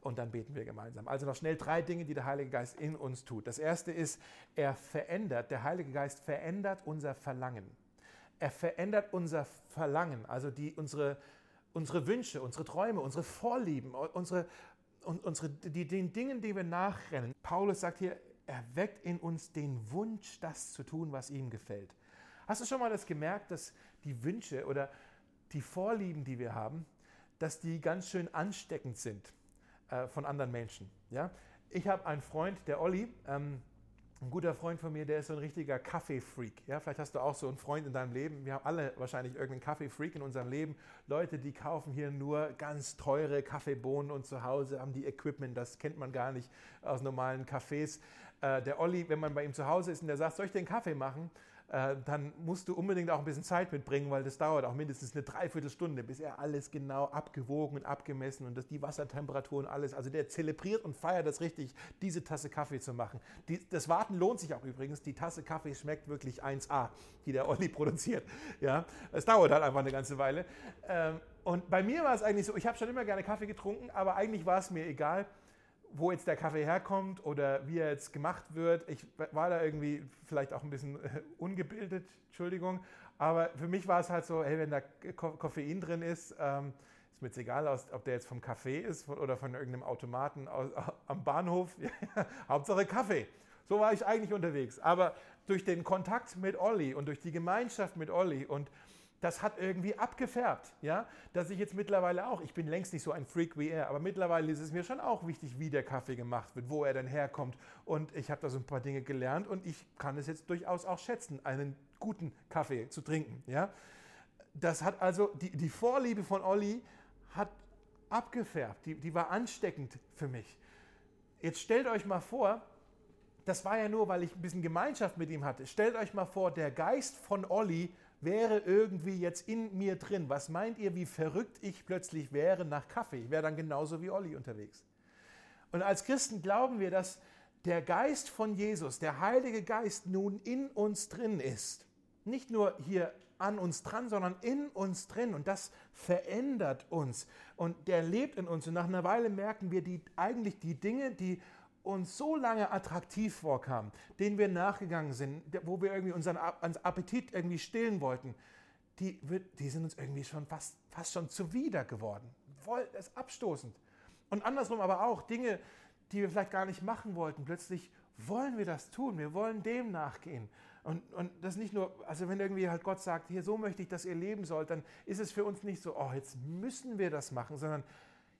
Und dann beten wir gemeinsam. Also noch schnell drei Dinge, die der Heilige Geist in uns tut. Das erste ist, er verändert, der Heilige Geist verändert unser Verlangen. Er verändert unser Verlangen, also die, unsere, unsere Wünsche, unsere Träume, unsere Vorlieben, unsere, unsere, die, den Dingen, die wir nachrennen. Paulus sagt hier, er weckt in uns den Wunsch, das zu tun, was ihm gefällt. Hast du schon mal das gemerkt, dass die Wünsche oder die Vorlieben, die wir haben, dass die ganz schön ansteckend sind äh, von anderen Menschen? Ja? Ich habe einen Freund, der Olli, ähm, ein guter Freund von mir, der ist so ein richtiger Kaffee-Freak. Ja, vielleicht hast du auch so einen Freund in deinem Leben. Wir haben alle wahrscheinlich irgendeinen Kaffee-Freak in unserem Leben. Leute, die kaufen hier nur ganz teure Kaffeebohnen und zu Hause haben die Equipment. Das kennt man gar nicht aus normalen Cafés. Äh, der Olli, wenn man bei ihm zu Hause ist und der sagt, soll ich den Kaffee machen? Äh, dann musst du unbedingt auch ein bisschen Zeit mitbringen, weil das dauert auch mindestens eine Dreiviertelstunde, bis er alles genau abgewogen und abgemessen und das, die Wassertemperatur und alles. Also der zelebriert und feiert das richtig, diese Tasse Kaffee zu machen. Die, das Warten lohnt sich auch übrigens. Die Tasse Kaffee schmeckt wirklich 1A, die der Olli produziert. Ja, es dauert halt einfach eine ganze Weile. Ähm, und bei mir war es eigentlich so, ich habe schon immer gerne Kaffee getrunken, aber eigentlich war es mir egal wo jetzt der Kaffee herkommt oder wie er jetzt gemacht wird. Ich war da irgendwie vielleicht auch ein bisschen äh, ungebildet, Entschuldigung. Aber für mich war es halt so, hey, wenn da Koffein drin ist, ähm, ist mir jetzt egal, ob der jetzt vom Kaffee ist oder von irgendeinem Automaten aus, am Bahnhof. Hauptsache Kaffee. So war ich eigentlich unterwegs. Aber durch den Kontakt mit Olli und durch die Gemeinschaft mit Olli und das hat irgendwie abgefärbt, ja, dass ich jetzt mittlerweile auch, ich bin längst nicht so ein Freak wie er, aber mittlerweile ist es mir schon auch wichtig, wie der Kaffee gemacht wird, wo er denn herkommt und ich habe da so ein paar Dinge gelernt und ich kann es jetzt durchaus auch schätzen, einen guten Kaffee zu trinken, ja. Das hat also, die, die Vorliebe von Olli hat abgefärbt, die, die war ansteckend für mich. Jetzt stellt euch mal vor, das war ja nur, weil ich ein bisschen Gemeinschaft mit ihm hatte. Stellt euch mal vor, der Geist von Olli wäre irgendwie jetzt in mir drin. Was meint ihr, wie verrückt ich plötzlich wäre nach Kaffee? Ich wäre dann genauso wie Olli unterwegs. Und als Christen glauben wir, dass, der Geist von Jesus, der Heilige Geist nun in uns drin ist, nicht nur hier an uns dran, sondern in uns drin und das verändert uns und der lebt in uns und nach einer Weile merken wir die, eigentlich die Dinge, die uns so lange attraktiv vorkamen, denen wir nachgegangen sind, wo wir irgendwie unseren Appetit irgendwie stillen wollten, die, die sind uns irgendwie schon fast, fast schon zuwider geworden. Voll, das ist abstoßend. Und andersrum aber auch Dinge, die wir vielleicht gar nicht machen wollten. Plötzlich wollen wir das tun. Wir wollen dem nachgehen. Und, und das nicht nur, also wenn irgendwie halt Gott sagt, hier so möchte ich, dass ihr leben sollt, dann ist es für uns nicht so, oh, jetzt müssen wir das machen, sondern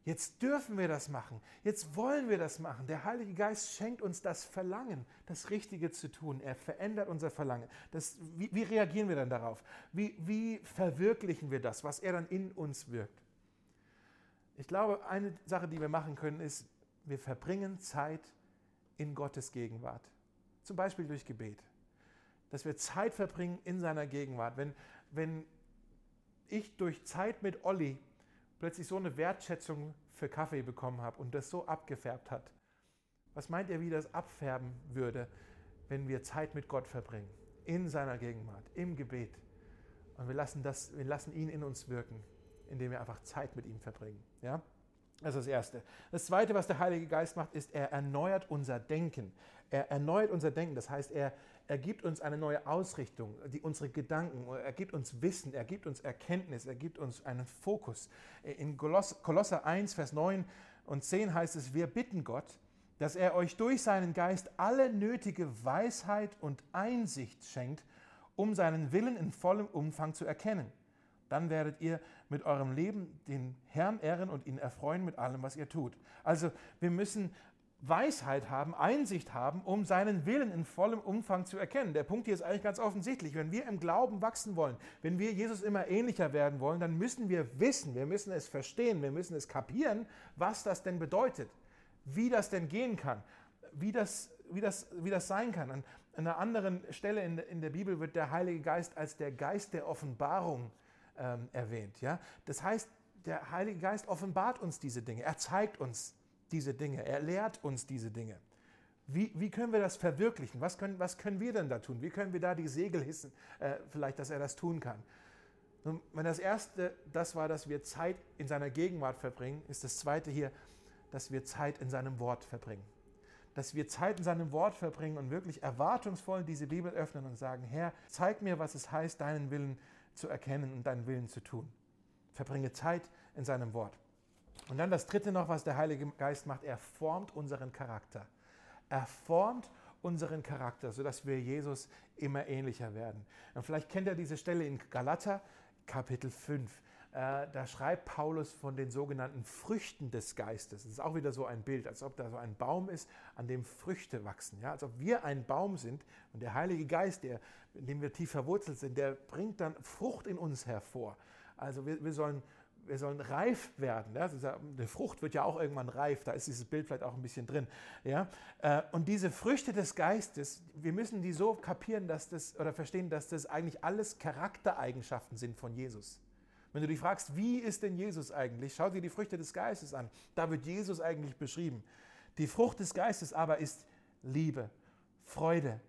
jetzt dürfen wir das machen. Jetzt wollen wir das machen. Der Heilige Geist schenkt uns das Verlangen, das Richtige zu tun. Er verändert unser Verlangen. Das, wie, wie reagieren wir dann darauf? Wie, wie verwirklichen wir das, was er dann in uns wirkt? Ich glaube, eine Sache, die wir machen können, ist, wir verbringen Zeit in Gottes Gegenwart. Zum Beispiel durch Gebet. Dass wir Zeit verbringen in seiner Gegenwart. Wenn, wenn ich durch Zeit mit Olli plötzlich so eine Wertschätzung für Kaffee bekommen habe und das so abgefärbt hat, was meint ihr, wie das abfärben würde, wenn wir Zeit mit Gott verbringen? In seiner Gegenwart, im Gebet. Und wir lassen, das, wir lassen ihn in uns wirken, indem wir einfach Zeit mit ihm verbringen. Ja? Das ist das Erste. Das Zweite, was der Heilige Geist macht, ist, er erneuert unser Denken. Er erneuert unser Denken. Das heißt, er, er gibt uns eine neue Ausrichtung, die, unsere Gedanken, er gibt uns Wissen, er gibt uns Erkenntnis, er gibt uns einen Fokus. In Kolosser 1, Vers 9 und 10 heißt es, wir bitten Gott, dass er euch durch seinen Geist alle nötige Weisheit und Einsicht schenkt, um seinen Willen in vollem Umfang zu erkennen dann werdet ihr mit eurem Leben den Herrn ehren und ihn erfreuen mit allem, was ihr tut. Also wir müssen Weisheit haben, Einsicht haben, um seinen Willen in vollem Umfang zu erkennen. Der Punkt hier ist eigentlich ganz offensichtlich. Wenn wir im Glauben wachsen wollen, wenn wir Jesus immer ähnlicher werden wollen, dann müssen wir wissen, wir müssen es verstehen, wir müssen es kapieren, was das denn bedeutet, wie das denn gehen kann, wie das, wie das, wie das sein kann. An einer anderen Stelle in, in der Bibel wird der Heilige Geist als der Geist der Offenbarung ähm, erwähnt. Ja? Das heißt, der Heilige Geist offenbart uns diese Dinge, er zeigt uns diese Dinge, er lehrt uns diese Dinge. Wie, wie können wir das verwirklichen? Was können, was können wir denn da tun? Wie können wir da die Segel hissen, äh, vielleicht, dass er das tun kann? Nun, wenn das erste das war, dass wir Zeit in seiner Gegenwart verbringen, ist das zweite hier, dass wir Zeit in seinem Wort verbringen. Dass wir Zeit in seinem Wort verbringen und wirklich erwartungsvoll diese Bibel öffnen und sagen, Herr, zeig mir, was es heißt, deinen Willen zu erkennen und deinen Willen zu tun. Verbringe Zeit in seinem Wort. Und dann das dritte noch, was der Heilige Geist macht, er formt unseren Charakter. Er formt unseren Charakter, sodass wir Jesus immer ähnlicher werden. Und vielleicht kennt ihr diese Stelle in Galater, Kapitel 5. Äh, da schreibt Paulus von den sogenannten Früchten des Geistes. Das ist auch wieder so ein Bild, als ob da so ein Baum ist, an dem Früchte wachsen. Ja? Als ob wir ein Baum sind und der Heilige Geist, der, in dem wir tief verwurzelt sind, der bringt dann Frucht in uns hervor. Also wir, wir sollen wir sollen reif werden. Ja? Eine Frucht wird ja auch irgendwann reif, da ist dieses Bild vielleicht auch ein bisschen drin. Ja? Äh, und diese Früchte des Geistes, wir müssen die so kapieren, dass das oder verstehen, dass das eigentlich alles Charaktereigenschaften sind von Jesus. Wenn du dich fragst, wie ist denn Jesus eigentlich? Schau dir die Früchte des Geistes an. Da wird Jesus eigentlich beschrieben. Die Frucht des Geistes aber ist Liebe, Freude,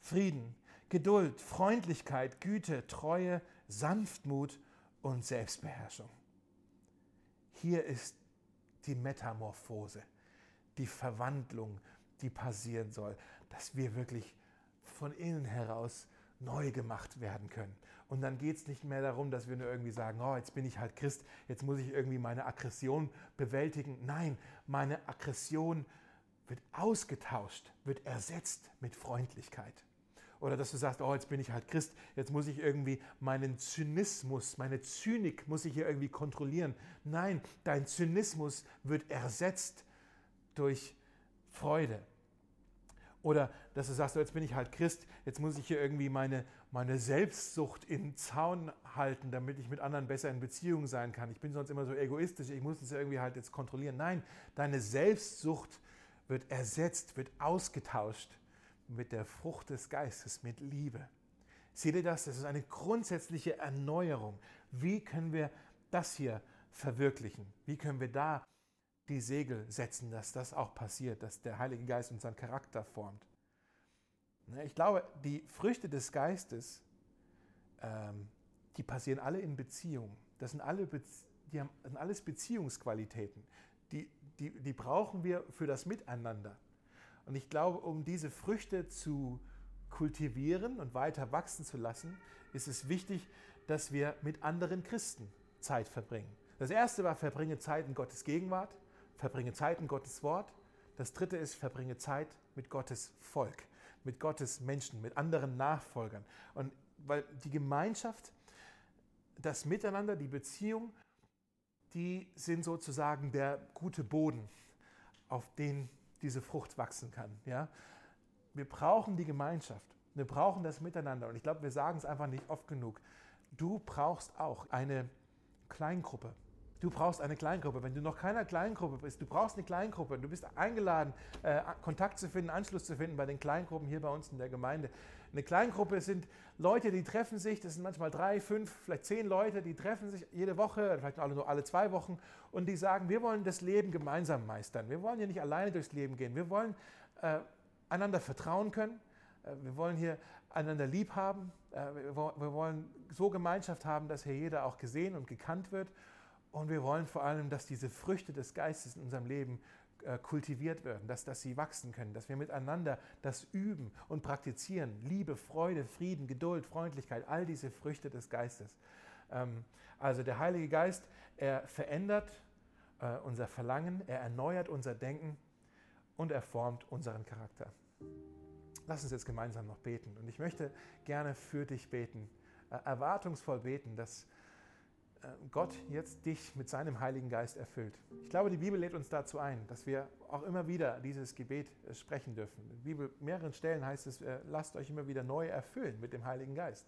Frieden, Geduld, Freundlichkeit, Güte, Treue, Sanftmut und Selbstbeherrschung. Hier ist die Metamorphose, die Verwandlung, die passieren soll, dass wir wirklich von innen heraus neu gemacht werden können. Und dann geht es nicht mehr darum, dass wir nur irgendwie sagen, oh, jetzt bin ich halt Christ, jetzt muss ich irgendwie meine Aggression bewältigen. Nein, meine Aggression wird ausgetauscht, wird ersetzt mit Freundlichkeit. Oder dass du sagst, oh, jetzt bin ich halt Christ, jetzt muss ich irgendwie meinen Zynismus, meine Zynik muss ich hier irgendwie kontrollieren. Nein, dein Zynismus wird ersetzt durch Freude, oder dass du sagst, jetzt bin ich halt Christ, jetzt muss ich hier irgendwie meine, meine Selbstsucht in Zaun halten, damit ich mit anderen besser in Beziehung sein kann. Ich bin sonst immer so egoistisch, ich muss es irgendwie halt jetzt kontrollieren. Nein, deine Selbstsucht wird ersetzt, wird ausgetauscht mit der Frucht des Geistes, mit Liebe. Seht ihr das? Das ist eine grundsätzliche Erneuerung. Wie können wir das hier verwirklichen? Wie können wir da die Segel setzen, dass das auch passiert, dass der Heilige Geist unseren Charakter formt. Ne, ich glaube, die Früchte des Geistes, ähm, die passieren alle in Beziehungen. Das sind, alle die haben, sind alles Beziehungsqualitäten. Die, die, die brauchen wir für das Miteinander. Und ich glaube, um diese Früchte zu kultivieren und weiter wachsen zu lassen, ist es wichtig, dass wir mit anderen Christen Zeit verbringen. Das erste war, verbringe Zeit in Gottes Gegenwart, verbringe Zeit in Gottes Wort. Das dritte ist, verbringe Zeit mit Gottes Volk, mit Gottes Menschen, mit anderen Nachfolgern. Und weil die Gemeinschaft, das Miteinander, die Beziehung, die sind sozusagen der gute Boden, auf den diese Frucht wachsen kann. Ja? Wir brauchen die Gemeinschaft. Wir brauchen das Miteinander. Und ich glaube, wir sagen es einfach nicht oft genug. Du brauchst auch eine Kleingruppe. Du brauchst eine Kleingruppe. Wenn du noch keiner Kleingruppe bist, du brauchst eine Kleingruppe. Du bist eingeladen, äh, Kontakt zu finden, Anschluss zu finden bei den Kleingruppen hier bei uns in der Gemeinde. Eine Kleingruppe sind Leute, die treffen sich, das sind manchmal drei, fünf, vielleicht zehn Leute, die treffen sich jede Woche, vielleicht nur alle zwei Wochen und die sagen, wir wollen das Leben gemeinsam meistern. Wir wollen hier nicht alleine durchs Leben gehen. Wir wollen äh, einander vertrauen können. Äh, wir wollen hier einander lieb haben. Äh, wir wollen so Gemeinschaft haben, dass hier jeder auch gesehen und gekannt wird. Und wir wollen vor allem, dass diese Früchte des Geistes in unserem Leben kultiviert werden, dass, dass sie wachsen können, dass wir miteinander das üben und praktizieren. Liebe, Freude, Frieden, Geduld, Freundlichkeit, all diese Früchte des Geistes. Ähm, also der Heilige Geist, er verändert unser Verlangen, er erneuert unser Denken und er formt unseren Charakter. Lass uns jetzt gemeinsam noch beten. Und ich möchte gerne für dich beten, äh, erwartungsvoll beten, dass äh, Gott jetzt dich mit seinem Heiligen Geist erfüllt. Ich glaube, die Bibel lädt uns dazu ein, dass wir auch immer wieder dieses Gebet äh, sprechen dürfen. In der Bibel mehreren Stellen heißt es, lasst euch immer wieder neu erfüllen mit dem Heiligen Geist.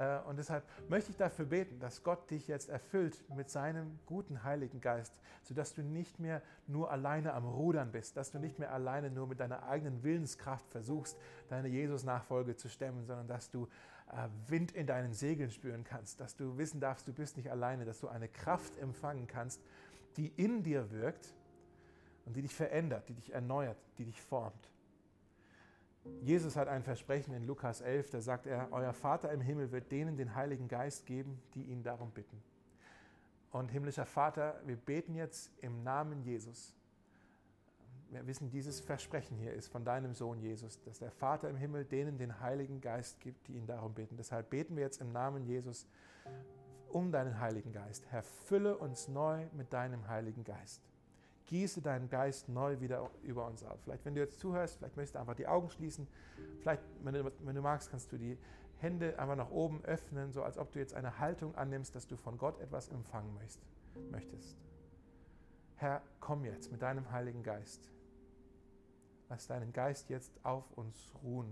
Äh, und deshalb möchte ich dafür beten, dass Gott dich jetzt erfüllt mit seinem guten Heiligen Geist, sodass du nicht mehr nur alleine am Rudern bist, dass du nicht mehr alleine nur mit deiner eigenen Willenskraft versuchst, deine Jesus-Nachfolge zu stemmen, sondern dass du äh, Wind in deinen Segeln spüren kannst, dass du wissen darfst, du bist nicht alleine, dass du eine Kraft empfangen kannst, die in dir wirkt und die dich verändert, die dich erneuert, die dich formt. Jesus hat ein Versprechen in Lukas 11, da sagt er, euer Vater im Himmel wird denen den Heiligen Geist geben, die ihn darum bitten. Und himmlischer Vater, wir beten jetzt im Namen Jesus. Wir wissen, dieses Versprechen hier ist von deinem Sohn Jesus, dass der Vater im Himmel denen den Heiligen Geist gibt, die ihn darum bitten. Deshalb beten wir jetzt im Namen Jesus um deinen Heiligen Geist. Herr, fülle uns neu mit deinem Heiligen Geist gieße deinen Geist neu wieder über uns auf. Vielleicht, wenn du jetzt zuhörst, vielleicht möchtest du einfach die Augen schließen. Vielleicht, wenn du, wenn du magst, kannst du die Hände einfach nach oben öffnen, so als ob du jetzt eine Haltung annimmst, dass du von Gott etwas empfangen möchtest. Herr, komm jetzt mit deinem Heiligen Geist. Lass deinen Geist jetzt auf uns ruhen.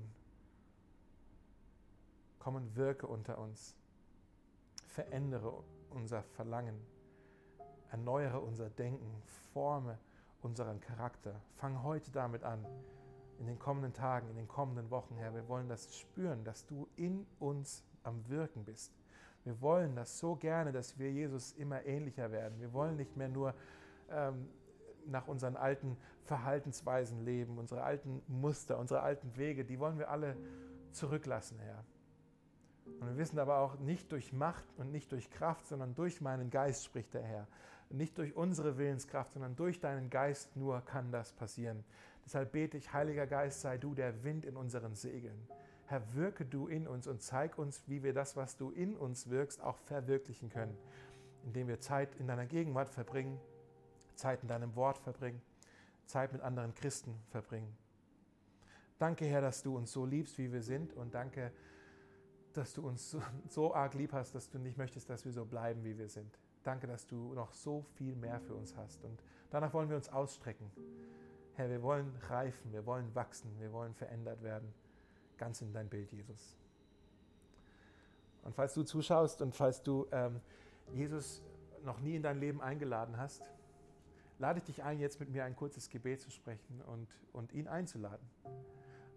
Komm und wirke unter uns. Verändere unser Verlangen erneuere unser Denken, forme unseren Charakter. Fang heute damit an, in den kommenden Tagen, in den kommenden Wochen, Herr. Wir wollen das spüren, dass du in uns am Wirken bist. Wir wollen das so gerne, dass wir Jesus immer ähnlicher werden. Wir wollen nicht mehr nur ähm, nach unseren alten Verhaltensweisen leben, unsere alten Muster, unsere alten Wege, die wollen wir alle zurücklassen, Herr. Und wir wissen aber auch, nicht durch Macht und nicht durch Kraft, sondern durch meinen Geist spricht der Herr. Nicht durch unsere Willenskraft, sondern durch deinen Geist nur kann das passieren. Deshalb bete ich, Heiliger Geist, sei du der Wind in unseren Segeln. Herr, wirke du in uns und zeig uns, wie wir das, was du in uns wirkst, auch verwirklichen können, indem wir Zeit in deiner Gegenwart verbringen, Zeit in deinem Wort verbringen, Zeit mit anderen Christen verbringen. Danke, Herr, dass du uns so liebst, wie wir sind und danke, dass du uns so, arg lieb hast, dass du nicht möchtest, dass wir so bleiben, wie wir sind. Danke, dass du noch so viel mehr für uns hast. Und danach wollen wir uns ausstrecken. Herr, wir wollen reifen, wir wollen wachsen, wir wollen verändert werden. Ganz in dein Bild, Jesus. Und falls du zuschaust und falls du ähm, Jesus noch nie in dein Leben eingeladen hast, lade ich dich ein, jetzt mit mir ein kurzes Gebet zu sprechen und, und ihn einzuladen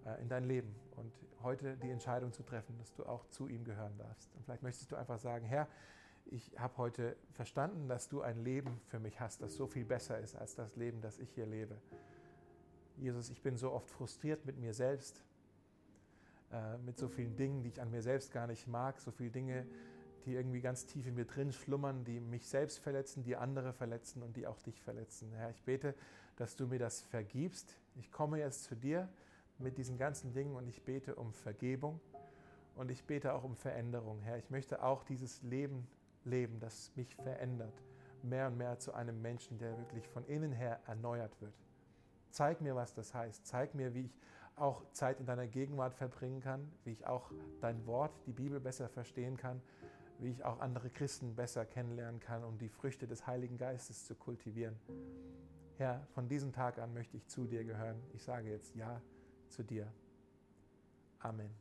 äh, in dein Leben und heute die Entscheidung zu treffen, dass du auch zu ihm gehören darfst. Und vielleicht möchtest du einfach sagen, Herr, ich habe heute verstanden, dass du ein Leben für mich hast, das so viel besser ist als das Leben, das ich hier lebe. Jesus, ich bin so oft frustriert mit mir selbst, äh, mit so vielen Dingen, die ich an mir selbst gar nicht mag, so viele Dinge, die irgendwie ganz tief in mir drin schlummern, die mich selbst verletzen, die andere verletzen und die auch dich verletzen. Herr, ich bete, dass du mir das vergibst. Ich komme jetzt zu dir mit diesen ganzen Dingen und ich bete um Vergebung und ich bete auch um Veränderung. Herr, ich möchte auch dieses Leben leben, das mich verändert, mehr und mehr zu einem Menschen, der wirklich von innen her erneuert wird. Zeig mir, was das heißt. Zeig mir, wie ich auch Zeit in deiner Gegenwart verbringen kann, wie ich auch dein Wort, die Bibel besser verstehen kann, wie ich auch andere Christen besser kennenlernen kann, um die Früchte des Heiligen Geistes zu kultivieren. Herr, von diesem Tag an möchte ich zu dir gehören. Ich sage jetzt Ja zu dir. Amen.